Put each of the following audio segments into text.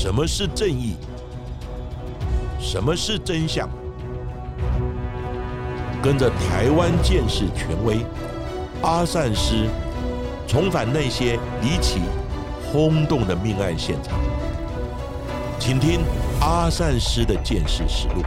什么是正义？什么是真相？跟着台湾剑士权威阿善师，重返那些离奇、轰动的命案现场，请听阿善师的剑士实录。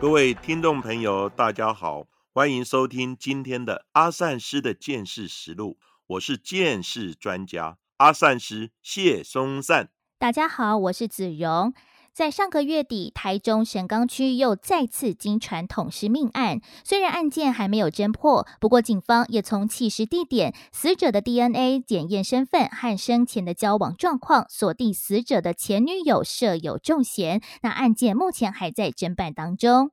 各位听众朋友，大家好，欢迎收听今天的阿善师的剑士实录。我是剑士专家阿善师谢松善。大家好，我是子荣。在上个月底，台中神冈区又再次经传统尸命案。虽然案件还没有侦破，不过警方也从弃尸地点、死者的 DNA 检验身份和生前的交往状况，锁定死者的前女友设有重嫌。那案件目前还在侦办当中。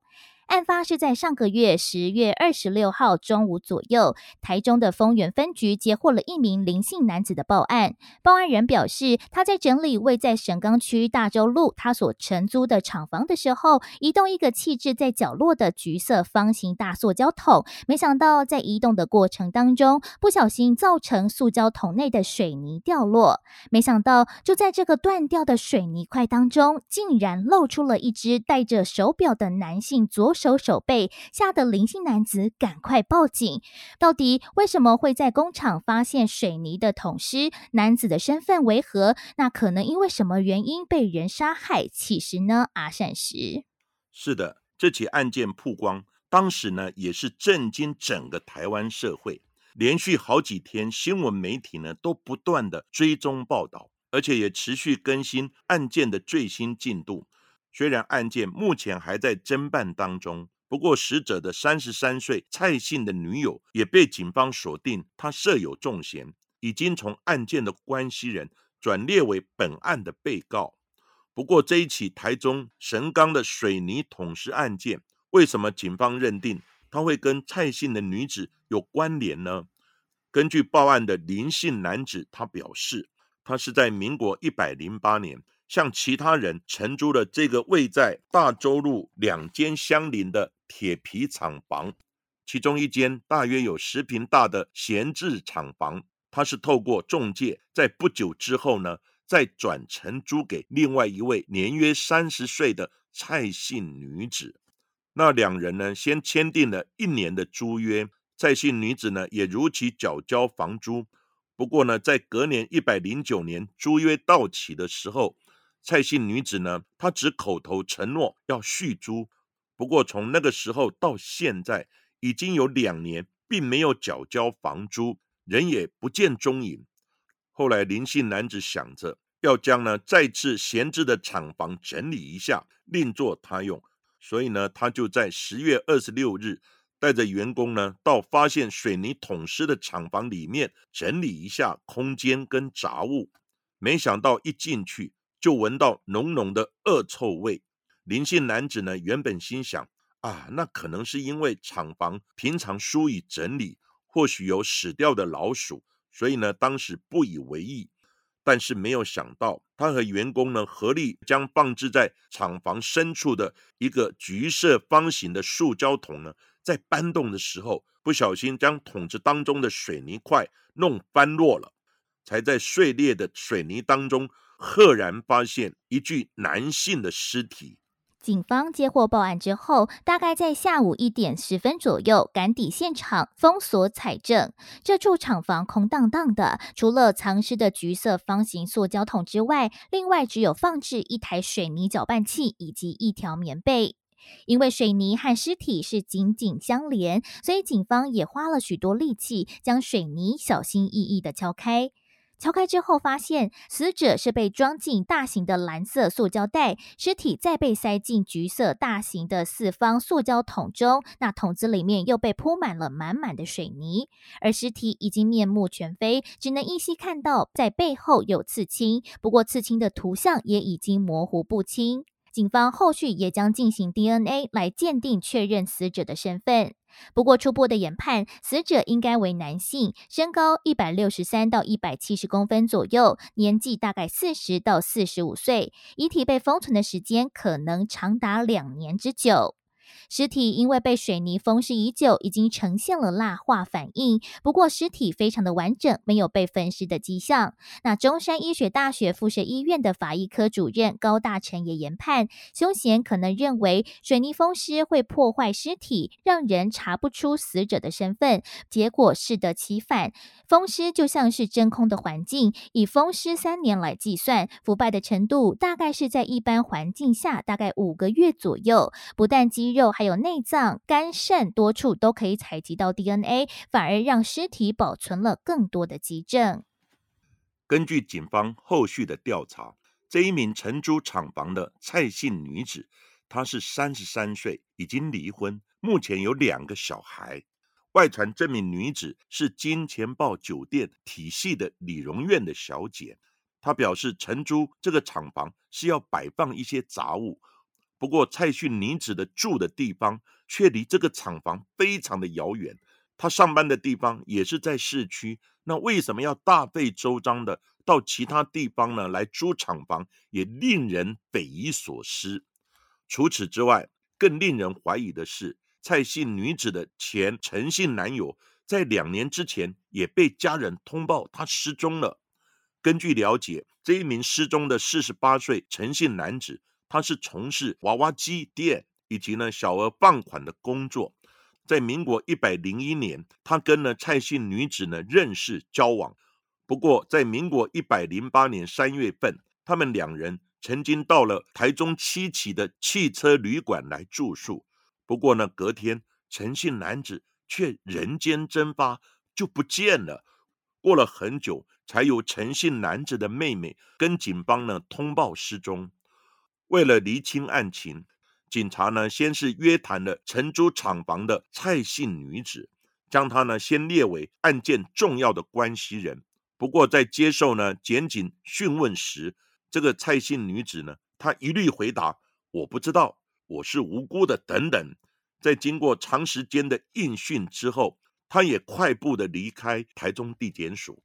案发是在上个月十月二十六号中午左右，台中的丰原分局接获了一名林姓男子的报案。报案人表示，他在整理位在神冈区大洲路他所承租的厂房的时候，移动一个弃置在角落的橘色方形大塑胶桶，没想到在移动的过程当中，不小心造成塑胶桶内的水泥掉落。没想到，就在这个断掉的水泥块当中，竟然露出了一只戴着手表的男性左。手手背，吓得林姓男子赶快报警。到底为什么会在工厂发现水泥的桶尸？男子的身份为何？那可能因为什么原因被人杀害？其实呢？阿善石是的，这起案件曝光，当时呢也是震惊整个台湾社会。连续好几天，新闻媒体呢都不断的追踪报道，而且也持续更新案件的最新进度。虽然案件目前还在侦办当中，不过死者的三十三岁蔡姓的女友也被警方锁定，他设有重嫌，已经从案件的关系人转列为本案的被告。不过这一起台中神冈的水泥桶尸案件，为什么警方认定他会跟蔡姓的女子有关联呢？根据报案的林姓男子，他表示，他是在民国一百零八年。向其他人承租了这个位在大洲路两间相邻的铁皮厂房，其中一间大约有十平大的闲置厂房，他是透过中介，在不久之后呢，再转承租给另外一位年约三十岁的蔡姓女子。那两人呢，先签订了一年的租约，蔡姓女子呢也如期缴交房租。不过呢，在隔年一百零九年租约到期的时候，蔡姓女子呢，她只口头承诺要续租，不过从那个时候到现在，已经有两年，并没有缴交房租，人也不见踪影。后来林姓男子想着要将呢再次闲置的厂房整理一下，另作他用，所以呢，他就在十月二十六日带着员工呢到发现水泥桶尸的厂房里面整理一下空间跟杂物，没想到一进去。就闻到浓浓的恶臭味。林姓男子呢，原本心想啊，那可能是因为厂房平常疏于整理，或许有死掉的老鼠，所以呢，当时不以为意。但是没有想到，他和员工呢，合力将放置在厂房深处的一个橘色方形的塑胶桶呢，在搬动的时候，不小心将桶子当中的水泥块弄翻落了，才在碎裂的水泥当中。赫然发现一具男性的尸体。警方接获报案之后，大概在下午一点十分左右赶抵现场，封锁采证。这处厂房空荡荡的，除了藏尸的橘色方形塑胶桶之外，另外只有放置一台水泥搅拌器以及一条棉被。因为水泥和尸体是紧紧相连，所以警方也花了许多力气将水泥小心翼翼的敲开。敲开之后，发现死者是被装进大型的蓝色塑胶袋，尸体再被塞进橘色大型的四方塑胶桶中。那桶子里面又被铺满了满满的水泥，而尸体已经面目全非，只能依稀看到在背后有刺青，不过刺青的图像也已经模糊不清。警方后续也将进行 DNA 来鉴定，确认死者的身份。不过初步的研判，死者应该为男性，身高一百六十三到一百七十公分左右，年纪大概四十到四十五岁。遗体被封存的时间可能长达两年之久。尸体因为被水泥封尸已久，已经呈现了蜡化反应。不过尸体非常的完整，没有被分尸的迹象。那中山医学大学附设医院的法医科主任高大成也研判，凶嫌可能认为水泥封尸会破坏尸体，让人查不出死者的身份，结果适得其反。封尸就像是真空的环境，以封尸三年来计算，腐败的程度大概是在一般环境下大概五个月左右。不但肌肉，肉还有内脏、肝肾多处都可以采集到 DNA，反而让尸体保存了更多的基证。根据警方后续的调查，这一名承租厂房的蔡姓女子，她是三十三岁，已经离婚，目前有两个小孩。外传这名女子是金钱豹酒店体系的理容院的小姐。她表示，承租这个厂房是要摆放一些杂物。不过，蔡姓女子的住的地方却离这个厂房非常的遥远。她上班的地方也是在市区，那为什么要大费周章的到其他地方呢？来租厂房也令人匪夷所思。除此之外，更令人怀疑的是。蔡姓女子的前陈姓男友，在两年之前也被家人通报他失踪了。根据了解，这一名失踪的四十八岁陈姓男子，他是从事娃娃机店以及呢小额放款的工作。在民国一百零一年，他跟呢蔡姓女子呢认识交往。不过，在民国一百零八年三月份，他们两人曾经到了台中七期的汽车旅馆来住宿。不过呢，隔天陈姓男子却人间蒸发，就不见了。过了很久，才有陈姓男子的妹妹跟警方呢通报失踪。为了厘清案情，警察呢先是约谈了承租厂房的蔡姓女子，将她呢先列为案件重要的关系人。不过在接受呢检警讯问时，这个蔡姓女子呢，她一律回答：“我不知道。”我是无辜的，等等。在经过长时间的应讯之后，她也快步的离开台中地检署，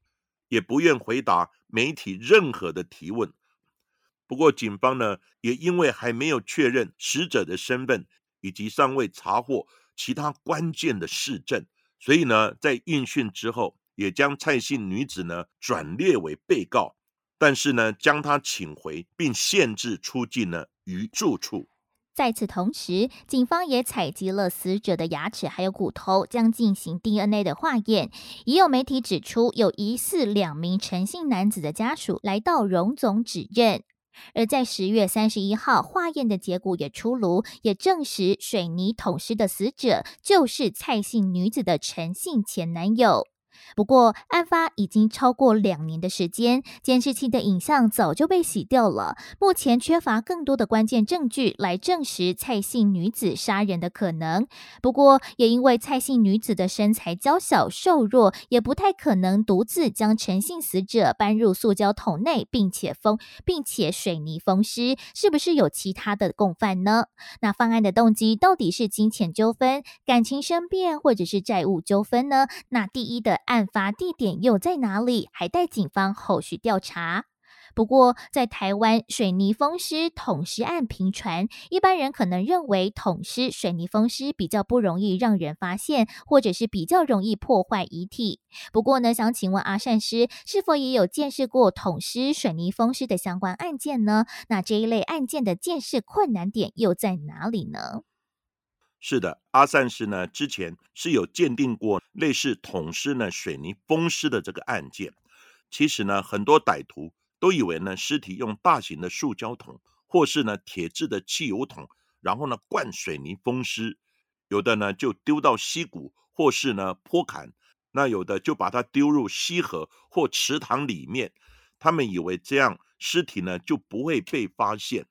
也不愿回答媒体任何的提问。不过，警方呢，也因为还没有确认死者的身份，以及尚未查获其他关键的市证，所以呢，在应讯之后，也将蔡姓女子呢转列为被告，但是呢，将她请回，并限制出境呢于住处。在此同时，警方也采集了死者的牙齿还有骨头，将进行 DNA 的化验。已有媒体指出，有疑似两名陈姓男子的家属来到荣总指认。而在十月三十一号，化验的结果也出炉，也证实水泥桶尸的死者就是蔡姓女子的陈姓前男友。不过，案发已经超过两年的时间，监视器的影像早就被洗掉了。目前缺乏更多的关键证据来证实蔡姓女子杀人的可能。不过，也因为蔡姓女子的身材娇小瘦弱，也不太可能独自将陈姓死者搬入塑胶桶内，并且封，并且水泥封尸。是不是有其他的共犯呢？那犯案的动机到底是金钱纠纷、感情生变，或者是债务纠纷呢？那第一的。案发地点又在哪里？还待警方后续调查。不过，在台湾水泥封尸捅尸案频传，一般人可能认为捅尸、水泥封尸比较不容易让人发现，或者是比较容易破坏遗体。不过呢，想请问阿善师，是否也有见识过捅尸、水泥封尸的相关案件呢？那这一类案件的见识困难点又在哪里呢？是的，阿善师呢之前是有鉴定过类似捅尸呢水泥封尸的这个案件。其实呢，很多歹徒都以为呢尸体用大型的塑胶桶或是呢铁质的汽油桶，然后呢灌水泥封尸，有的呢就丢到溪谷或是呢坡坎，那有的就把它丢入溪河或池塘里面。他们以为这样尸体呢就不会被发现。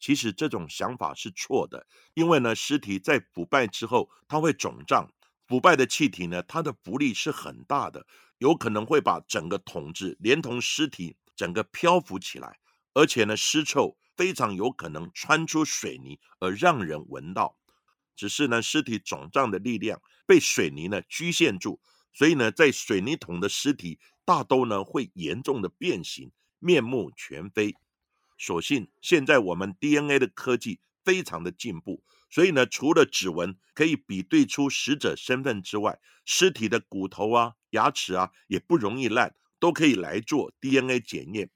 其实这种想法是错的，因为呢，尸体在腐败之后，它会肿胀，腐败的气体呢，它的浮力是很大的，有可能会把整个桶子连同尸体整个漂浮起来，而且呢，尸臭非常有可能穿出水泥而让人闻到。只是呢，尸体肿胀的力量被水泥呢局限住，所以呢，在水泥桶的尸体大都呢会严重的变形，面目全非。所幸现在我们 DNA 的科技非常的进步，所以呢，除了指纹可以比对出死者身份之外，尸体的骨头啊、牙齿啊也不容易烂，都可以来做 DNA 检验。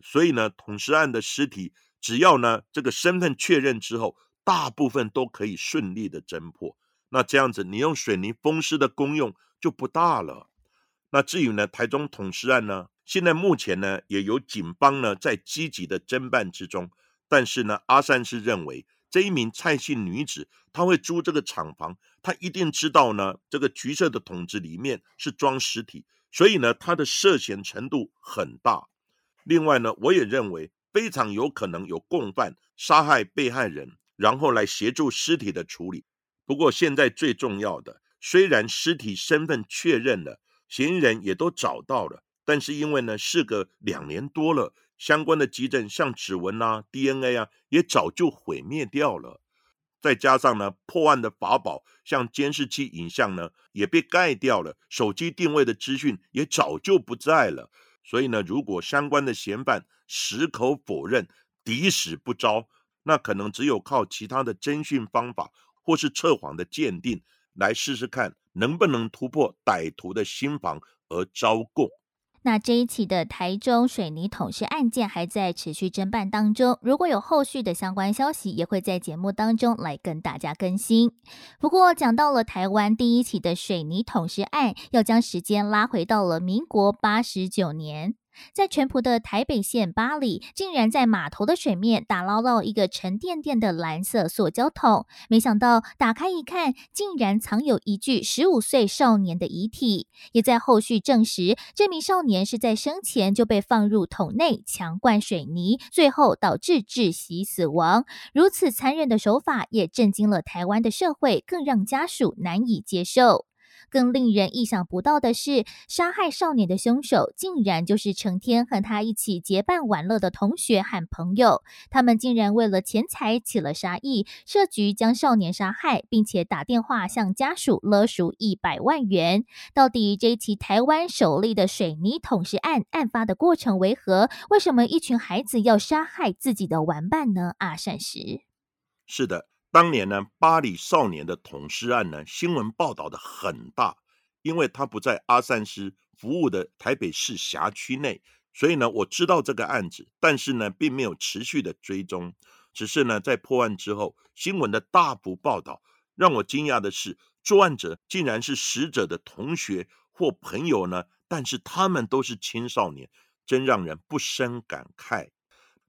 所以呢，捅尸案的尸体，只要呢这个身份确认之后，大部分都可以顺利的侦破。那这样子，你用水泥封尸的功用就不大了。那至于呢，台中捅尸案呢，现在目前呢，也有警方呢在积极的侦办之中。但是呢，阿善是认为这一名蔡姓女子，她会租这个厂房，她一定知道呢，这个橘色的桶子里面是装尸体，所以呢，她的涉嫌程度很大。另外呢，我也认为非常有可能有共犯杀害被害人，然后来协助尸体的处理。不过现在最重要的，虽然尸体身份确认了，嫌疑人也都找到了，但是因为呢，事隔两年多了。相关的基证，像指纹啊、DNA 啊，也早就毁灭掉了。再加上呢，破案的法宝，像监视器影像呢，也被盖掉了。手机定位的资讯也早就不在了。所以呢，如果相关的嫌犯矢口否认、抵死不招，那可能只有靠其他的侦讯方法，或是测谎的鉴定，来试试看能不能突破歹徒的心防而招供。那这一起的台中水泥桶尸案件还在持续侦办当中，如果有后续的相关消息，也会在节目当中来跟大家更新。不过讲到了台湾第一起的水泥桶尸案，要将时间拉回到了民国八十九年。在淳朴的台北县八里，竟然在码头的水面打捞到一个沉甸甸的蓝色塑胶桶。没想到打开一看，竟然藏有一具十五岁少年的遗体。也在后续证实，这名少年是在生前就被放入桶内强灌水泥，最后导致窒息死亡。如此残忍的手法，也震惊了台湾的社会，更让家属难以接受。更令人意想不到的是，杀害少年的凶手竟然就是成天和他一起结伴玩乐的同学和朋友。他们竟然为了钱财起了杀意，设局将少年杀害，并且打电话向家属勒赎一百万元。到底这起台湾首例的水泥桶尸案案发的过程为何？为什么一群孩子要杀害自己的玩伴呢？阿善石是的。当年呢，巴黎少年的捅尸案呢，新闻报道的很大，因为他不在阿三师服务的台北市辖区内，所以呢，我知道这个案子，但是呢，并没有持续的追踪，只是呢，在破案之后，新闻的大幅报道，让我惊讶的是，作案者竟然是死者的同学或朋友呢，但是他们都是青少年，真让人不胜感慨。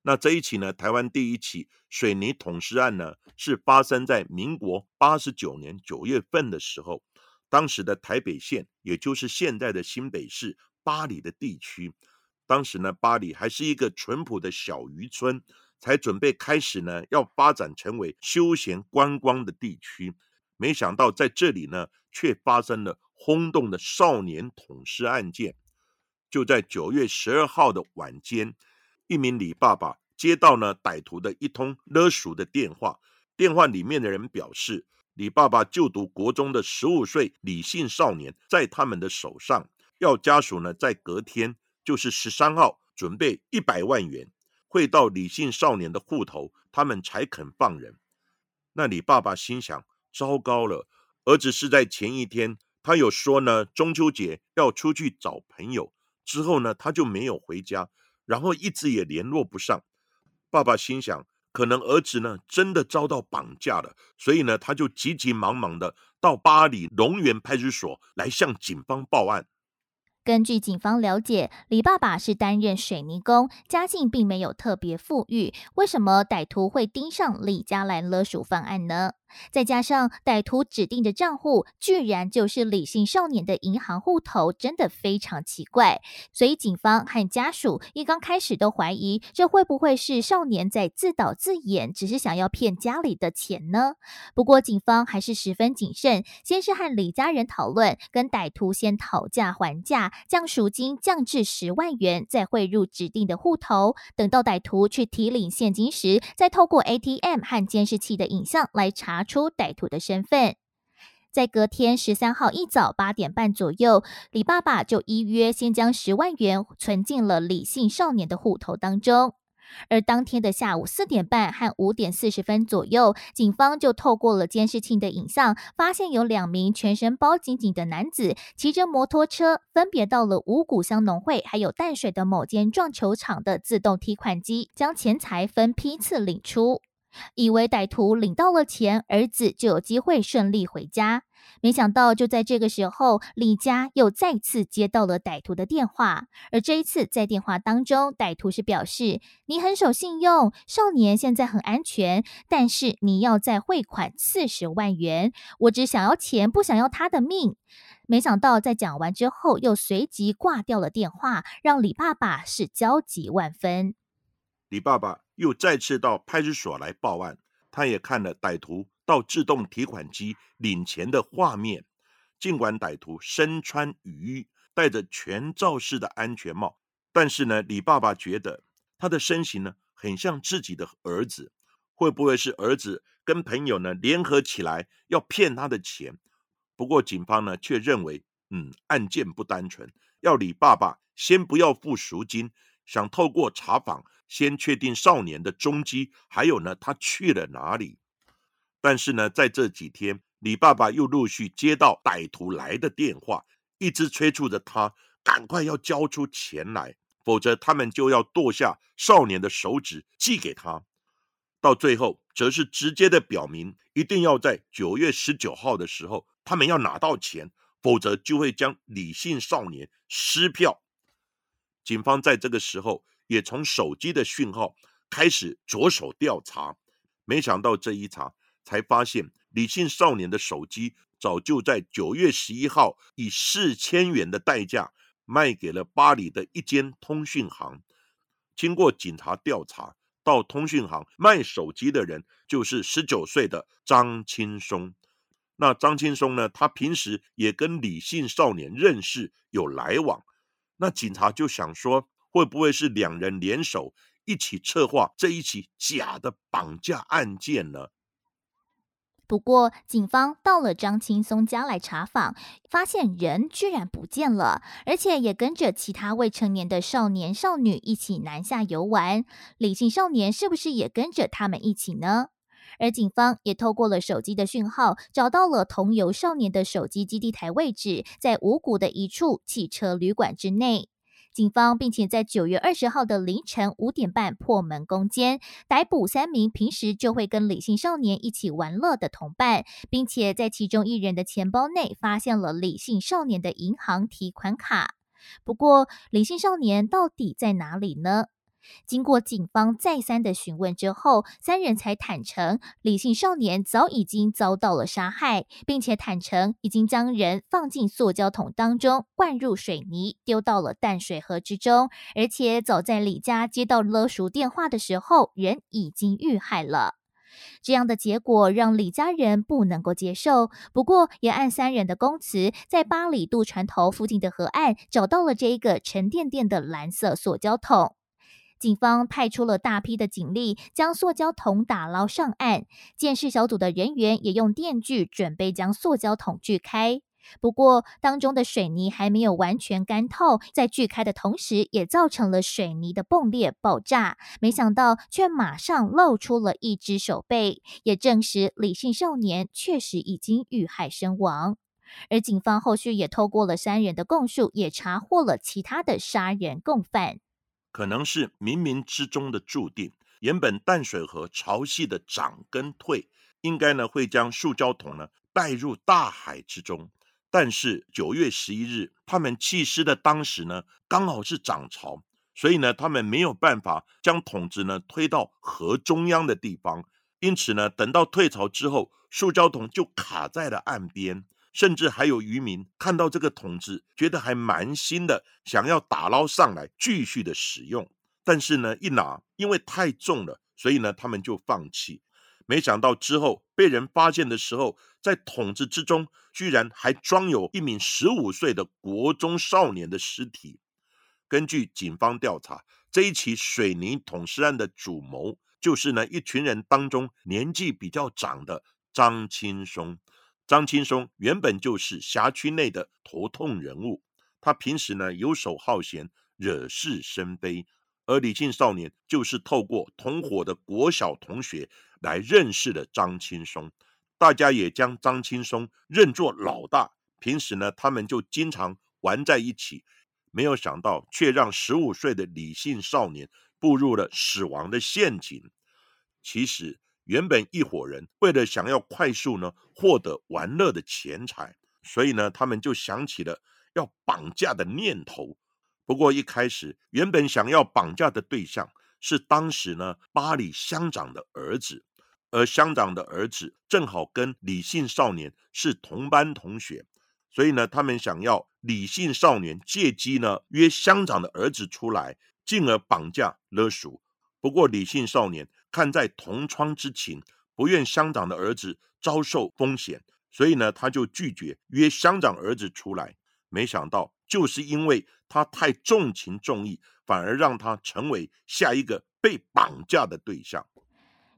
那这一起呢，台湾第一起水泥桶尸案呢，是发生在民国八十九年九月份的时候。当时的台北县，也就是现在的新北市八里的地区，当时呢，八里还是一个淳朴的小渔村，才准备开始呢，要发展成为休闲观光的地区。没想到在这里呢，却发生了轰动的少年桶尸案件。就在九月十二号的晚间。一名李爸爸接到呢歹徒的一通勒赎的电话，电话里面的人表示，李爸爸就读国中的十五岁李姓少年在他们的手上，要家属呢在隔天，就是十三号准备一百万元汇到李姓少年的户头，他们才肯放人。那李爸爸心想：糟糕了，儿子是在前一天，他有说呢中秋节要出去找朋友，之后呢他就没有回家。然后一直也联络不上，爸爸心想，可能儿子呢真的遭到绑架了，所以呢他就急急忙忙的到巴黎龙源派出所来向警方报案。根据警方了解，李爸爸是担任水泥工，家境并没有特别富裕，为什么歹徒会盯上李家来勒赎犯案呢？再加上歹徒指定的账户居然就是李姓少年的银行户头，真的非常奇怪。所以警方和家属一刚开始都怀疑，这会不会是少年在自导自演，只是想要骗家里的钱呢？不过警方还是十分谨慎，先是和李家人讨论，跟歹徒先讨价还价，将赎金降至十万元，再汇入指定的户头。等到歹徒去提领现金时，再透过 ATM 和监视器的影像来查。拿出歹徒的身份，在隔天十三号一早八点半左右，李爸爸就依约先将十万元存进了李姓少年的户头当中。而当天的下午四点半和五点四十分左右，警方就透过了监视器的影像，发现有两名全身包紧紧的男子骑着摩托车，分别到了五谷乡农会还有淡水的某间撞球场的自动提款机，将钱财分批次领出。以为歹徒领到了钱，儿子就有机会顺利回家。没想到，就在这个时候，李家又再次接到了歹徒的电话。而这一次，在电话当中，歹徒是表示：“你很守信用，少年现在很安全，但是你要再汇款四十万元。我只想要钱，不想要他的命。”没想到，在讲完之后，又随即挂掉了电话，让李爸爸是焦急万分。李爸爸又再次到派出所来报案，他也看了歹徒。到自动提款机领钱的画面，尽管歹徒身穿雨衣，戴着全罩式的安全帽，但是呢，李爸爸觉得他的身形呢很像自己的儿子，会不会是儿子跟朋友呢联合起来要骗他的钱？不过警方呢却认为，嗯，案件不单纯，要李爸爸先不要付赎金，想透过查访先确定少年的踪迹，还有呢他去了哪里。但是呢，在这几天，李爸爸又陆续接到歹徒来的电话，一直催促着他赶快要交出钱来，否则他们就要剁下少年的手指寄给他。到最后，则是直接的表明，一定要在九月十九号的时候，他们要拿到钱，否则就会将李姓少年撕票。警方在这个时候也从手机的讯号开始着手调查，没想到这一查。才发现李姓少年的手机早就在九月十一号以四千元的代价卖给了巴黎的一间通讯行。经过警察调查，到通讯行卖手机的人就是十九岁的张青松。那张青松呢？他平时也跟李姓少年认识有来往。那警察就想说，会不会是两人联手一起策划这一起假的绑架案件呢？不过，警方到了张青松家来查访，发现人居然不见了，而且也跟着其他未成年的少年少女一起南下游玩。李姓少年是不是也跟着他们一起呢？而警方也透过了手机的讯号，找到了同游少年的手机基地台位置，在五谷的一处汽车旅馆之内。警方并且在九月二十号的凌晨五点半破门攻坚，逮捕三名平时就会跟李姓少年一起玩乐的同伴，并且在其中一人的钱包内发现了李姓少年的银行提款卡。不过，李姓少年到底在哪里呢？经过警方再三的询问之后，三人才坦诚，李姓少年早已经遭到了杀害，并且坦诚已经将人放进塑胶桶当中，灌入水泥，丢到了淡水河之中。而且早在李家接到勒赎电话的时候，人已经遇害了。这样的结果让李家人不能够接受。不过，也按三人的供词，在巴里渡船头附近的河岸找到了这一个沉甸甸的蓝色塑胶桶。警方派出了大批的警力，将塑胶桶打捞上岸。建设小组的人员也用电锯准备将塑胶桶锯开。不过，当中的水泥还没有完全干透，在锯开的同时，也造成了水泥的崩裂爆炸。没想到，却马上露出了一只手背，也证实李姓少年确实已经遇害身亡。而警方后续也透过了三人的供述，也查获了其他的杀人共犯。可能是冥冥之中的注定。原本淡水河潮汐的涨跟退，应该呢会将塑胶桶呢带入大海之中。但是九月十一日，他们弃尸的当时呢，刚好是涨潮，所以呢，他们没有办法将桶子呢推到河中央的地方。因此呢，等到退潮之后，塑胶桶就卡在了岸边。甚至还有渔民看到这个桶子，觉得还蛮新的，想要打捞上来继续的使用。但是呢，一拿因为太重了，所以呢，他们就放弃。没想到之后被人发现的时候，在桶子之中居然还装有一名十五岁的国中少年的尸体。根据警方调查，这一起水泥桶尸案的主谋就是呢一群人当中年纪比较长的张青松。张青松原本就是辖区内的头痛人物，他平时呢游手好闲，惹是生非，而李姓少年就是透过同伙的国小同学来认识了张青松，大家也将张青松认作老大。平时呢，他们就经常玩在一起。没有想到，却让十五岁的李姓少年步入了死亡的陷阱。其实，原本一伙人为了想要快速呢获得玩乐的钱财，所以呢，他们就想起了要绑架的念头。不过一开始，原本想要绑架的对象是当时呢巴黎乡长的儿子，而乡长的儿子正好跟李姓少年是同班同学。所以呢，他们想要李姓少年借机呢约乡长的儿子出来，进而绑架勒赎。不过李姓少年看在同窗之情，不愿乡长的儿子遭受风险，所以呢，他就拒绝约乡长儿子出来。没想到，就是因为他太重情重义，反而让他成为下一个被绑架的对象。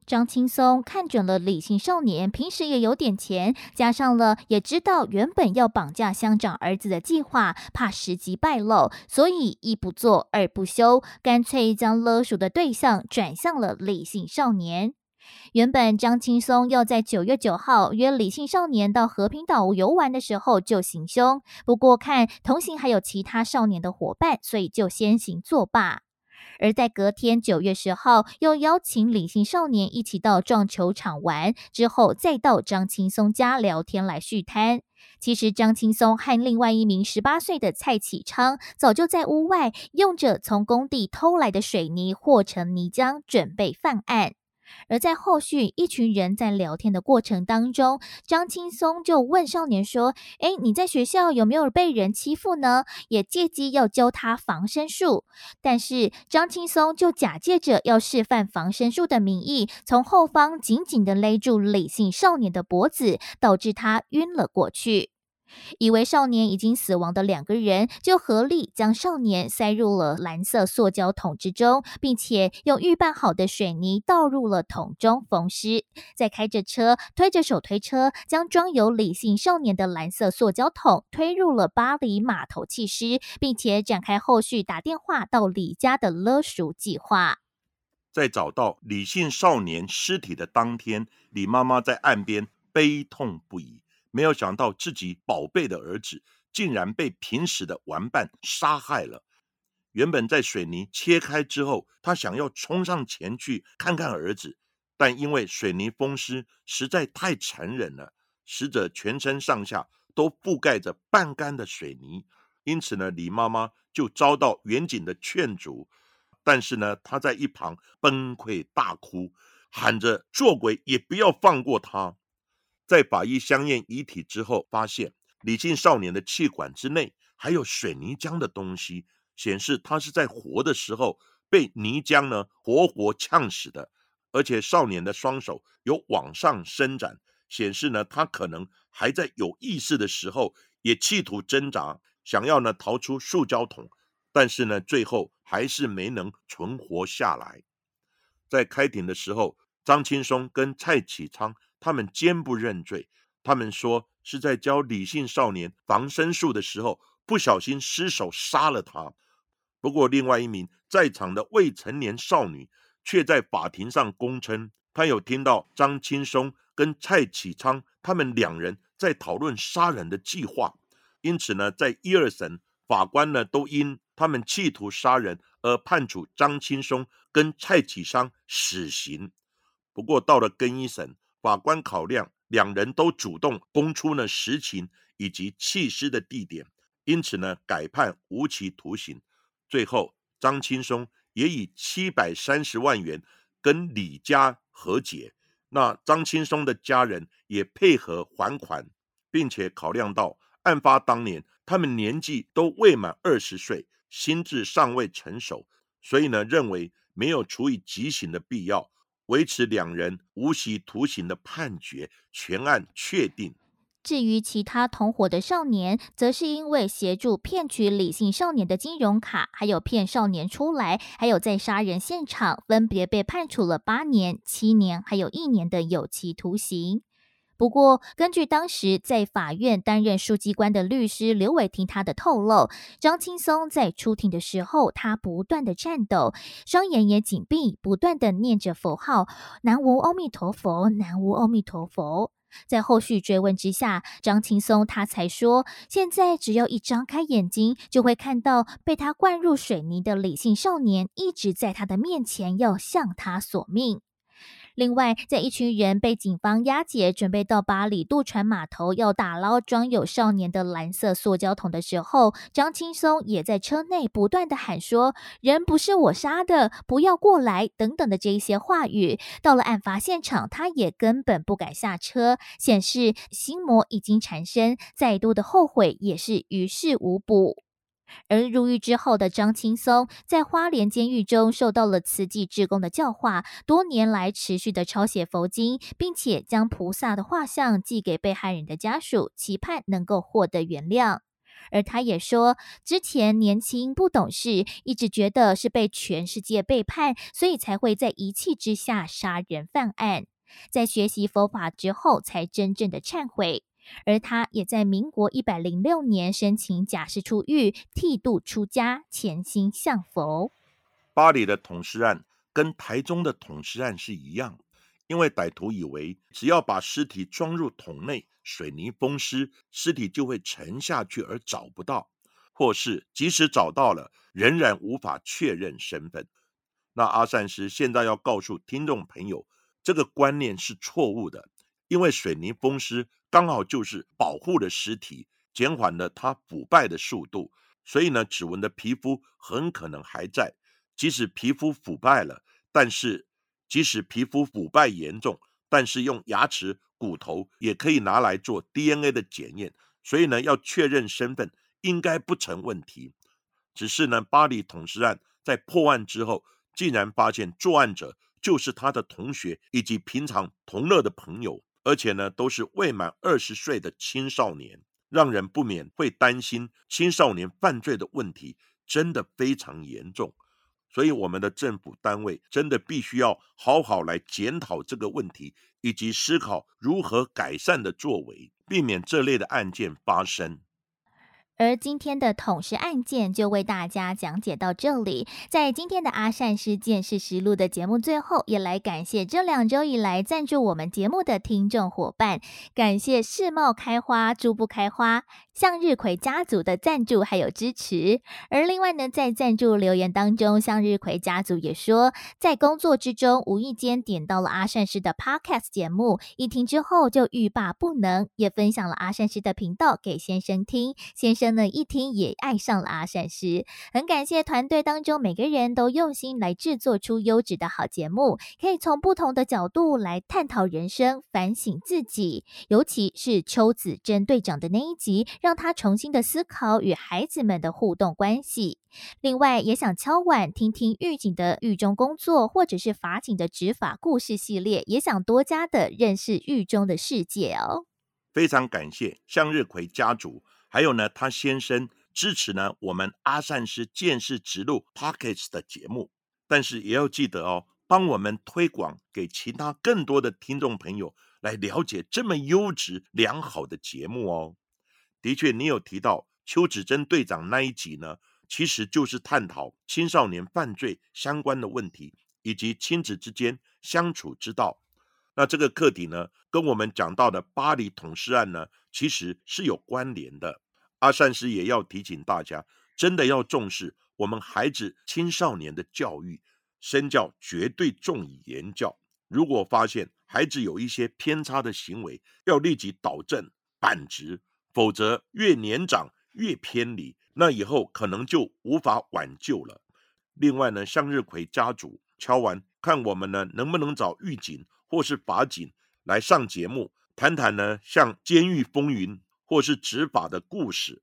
张青松看准了李姓少年平时也有点钱，加上了也知道原本要绑架乡长儿子的计划，怕时机败露，所以一不做二不休，干脆将勒赎的对象转向了李姓少年。原本张青松要在九月九号约李姓少年到和平岛游玩的时候就行凶，不过看同行还有其他少年的伙伴，所以就先行作罢。而在隔天九月十号，又邀请李姓少年一起到撞球场玩，之后再到张青松家聊天来续摊。其实张青松和另外一名十八岁的蔡启昌，早就在屋外用着从工地偷来的水泥和成泥浆，准备犯案。而在后续，一群人在聊天的过程当中，张青松就问少年说：“哎，你在学校有没有被人欺负呢？”也借机要教他防身术，但是张青松就假借着要示范防身术的名义，从后方紧紧的勒住李姓少年的脖子，导致他晕了过去。以为少年已经死亡的两个人，就合力将少年塞入了蓝色塑胶桶之中，并且用预拌好的水泥倒入了桶中封尸，再开着车推着手推车，将装有李姓少年的蓝色塑胶桶推入了巴黎码头弃尸，并且展开后续打电话到李家的勒赎计划。在找到李姓少年尸体的当天，李妈妈在岸边悲痛不已。没有想到自己宝贝的儿子竟然被平时的玩伴杀害了。原本在水泥切开之后，他想要冲上前去看看儿子，但因为水泥封尸实在太残忍了，死者全身上下都覆盖着半干的水泥，因此呢，李妈妈就遭到远景的劝阻，但是呢，他在一旁崩溃大哭，喊着做鬼也不要放过他。在法医相验遗体之后，发现李姓少年的气管之内还有水泥浆的东西，显示他是在活的时候被泥浆呢活活呛死的。而且少年的双手有往上伸展，显示呢他可能还在有意识的时候也企图挣扎，想要呢逃出塑胶桶，但是呢最后还是没能存活下来。在开庭的时候，张青松跟蔡启昌。他们坚不认罪，他们说是在教李姓少年防身术的时候不小心失手杀了他。不过，另外一名在场的未成年少女却在法庭上供称，她有听到张青松跟蔡启昌他们两人在讨论杀人的计划。因此呢，在一二审，法官呢都因他们企图杀人而判处张青松跟蔡启昌死刑。不过，到了更一审。法官考量两人都主动供出了实情以及弃尸的地点，因此呢改判无期徒刑。最后，张青松也以七百三十万元跟李家和解。那张青松的家人也配合还款，并且考量到案发当年他们年纪都未满二十岁，心智尚未成熟，所以呢认为没有处以极刑的必要。维持两人无期徒刑的判决，全案确定。至于其他同伙的少年，则是因为协助骗取李姓少年的金融卡，还有骗少年出来，还有在杀人现场，分别被判处了八年、七年，还有一年的有期徒刑。不过，根据当时在法院担任书记官的律师刘伟霆他的透露，张青松在出庭的时候，他不断的颤抖，双眼也紧闭，不断的念着佛号：“南无阿弥陀佛，南无阿弥陀佛。”在后续追问之下，张青松他才说，现在只要一张开眼睛，就会看到被他灌入水泥的李姓少年一直在他的面前要向他索命。另外，在一群人被警方押解，准备到巴里渡船码头要打捞装有少年的蓝色塑胶桶的时候，张青松也在车内不断的喊说：“人不是我杀的，不要过来！”等等的这一些话语。到了案发现场，他也根本不敢下车，显示心魔已经缠身，再度的后悔也是于事无补。而入狱之后的张青松，在花莲监狱中受到了慈济志工的教化，多年来持续的抄写佛经，并且将菩萨的画像寄给被害人的家属，期盼能够获得原谅。而他也说，之前年轻不懂事，一直觉得是被全世界背叛，所以才会在一气之下杀人犯案。在学习佛法之后，才真正的忏悔。而他也在民国一百零六年申请假释出狱，剃度出家，潜心向佛。巴黎的捅尸案跟台中的捅尸案是一样，因为歹徒以为只要把尸体装入桶内，水泥封尸，尸体就会沉下去而找不到，或是即使找到了，仍然无法确认身份。那阿善师现在要告诉听众朋友，这个观念是错误的，因为水泥封尸。刚好就是保护了尸体，减缓了它腐败的速度，所以呢，指纹的皮肤很可能还在。即使皮肤腐败了，但是即使皮肤腐败严重，但是用牙齿、骨头也可以拿来做 DNA 的检验，所以呢，要确认身份应该不成问题。只是呢，巴黎捅尸案在破案之后，竟然发现作案者就是他的同学以及平常同乐的朋友。而且呢，都是未满二十岁的青少年，让人不免会担心青少年犯罪的问题真的非常严重。所以，我们的政府单位真的必须要好好来检讨这个问题，以及思考如何改善的作为，避免这类的案件发生。而今天的统事案件就为大家讲解到这里。在今天的阿善师见识实录的节目最后，也来感谢这两周以来赞助我们节目的听众伙伴，感谢世茂开花、猪不开花、向日葵家族的赞助还有支持。而另外呢，在赞助留言当中，向日葵家族也说，在工作之中无意间点到了阿善师的 Podcast 节目，一听之后就欲罢不能，也分享了阿善师的频道给先生听，先生。那一听也爱上了阿善师，很感谢团队当中每个人都用心来制作出优质的好节目，可以从不同的角度来探讨人生、反省自己。尤其是邱子珍队长的那一集，让他重新的思考与孩子们的互动关系。另外，也想敲碗听听狱警的狱中工作，或者是法警的执法故事系列，也想多加的认识狱中的世界哦。非常感谢向日葵家族。还有呢，他先生支持呢我们阿善师见识直录 Pockets 的节目，但是也要记得哦，帮我们推广给其他更多的听众朋友来了解这么优质良好的节目哦。的确，你有提到邱子珍队长那一集呢，其实就是探讨青少年犯罪相关的问题，以及亲子之间相处之道。那这个课题呢，跟我们讲到的巴黎捅尸案呢，其实是有关联的。阿善师也要提醒大家，真的要重视我们孩子、青少年的教育，身教绝对重于言教。如果发现孩子有一些偏差的行为，要立即导正、板直，否则越年长越偏离，那以后可能就无法挽救了。另外呢，向日葵家族敲完，看我们呢能不能找狱警。或是法警来上节目谈谈呢，像监狱风云或是执法的故事。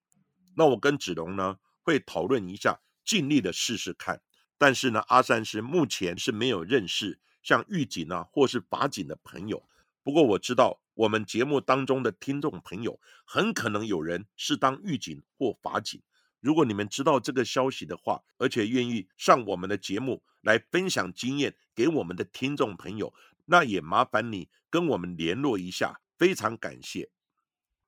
那我跟子龙呢会讨论一下，尽力的试试看。但是呢，阿三是目前是没有认识像狱警啊或是法警的朋友。不过我知道我们节目当中的听众朋友很可能有人是当狱警或法警。如果你们知道这个消息的话，而且愿意上我们的节目来分享经验给我们的听众朋友。那也麻烦你跟我们联络一下，非常感谢。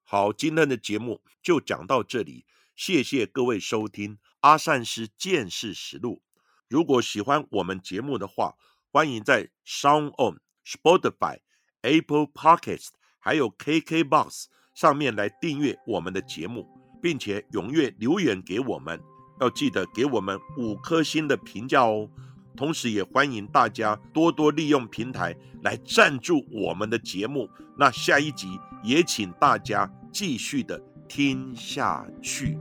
好，今天的节目就讲到这里，谢谢各位收听阿善师见识实录。如果喜欢我们节目的话，欢迎在 Sound On、Spotify、Apple Podcasts 还有 KKBox 上面来订阅我们的节目，并且踊跃留言给我们，要记得给我们五颗星的评价哦。同时，也欢迎大家多多利用平台来赞助我们的节目。那下一集也请大家继续的听下去。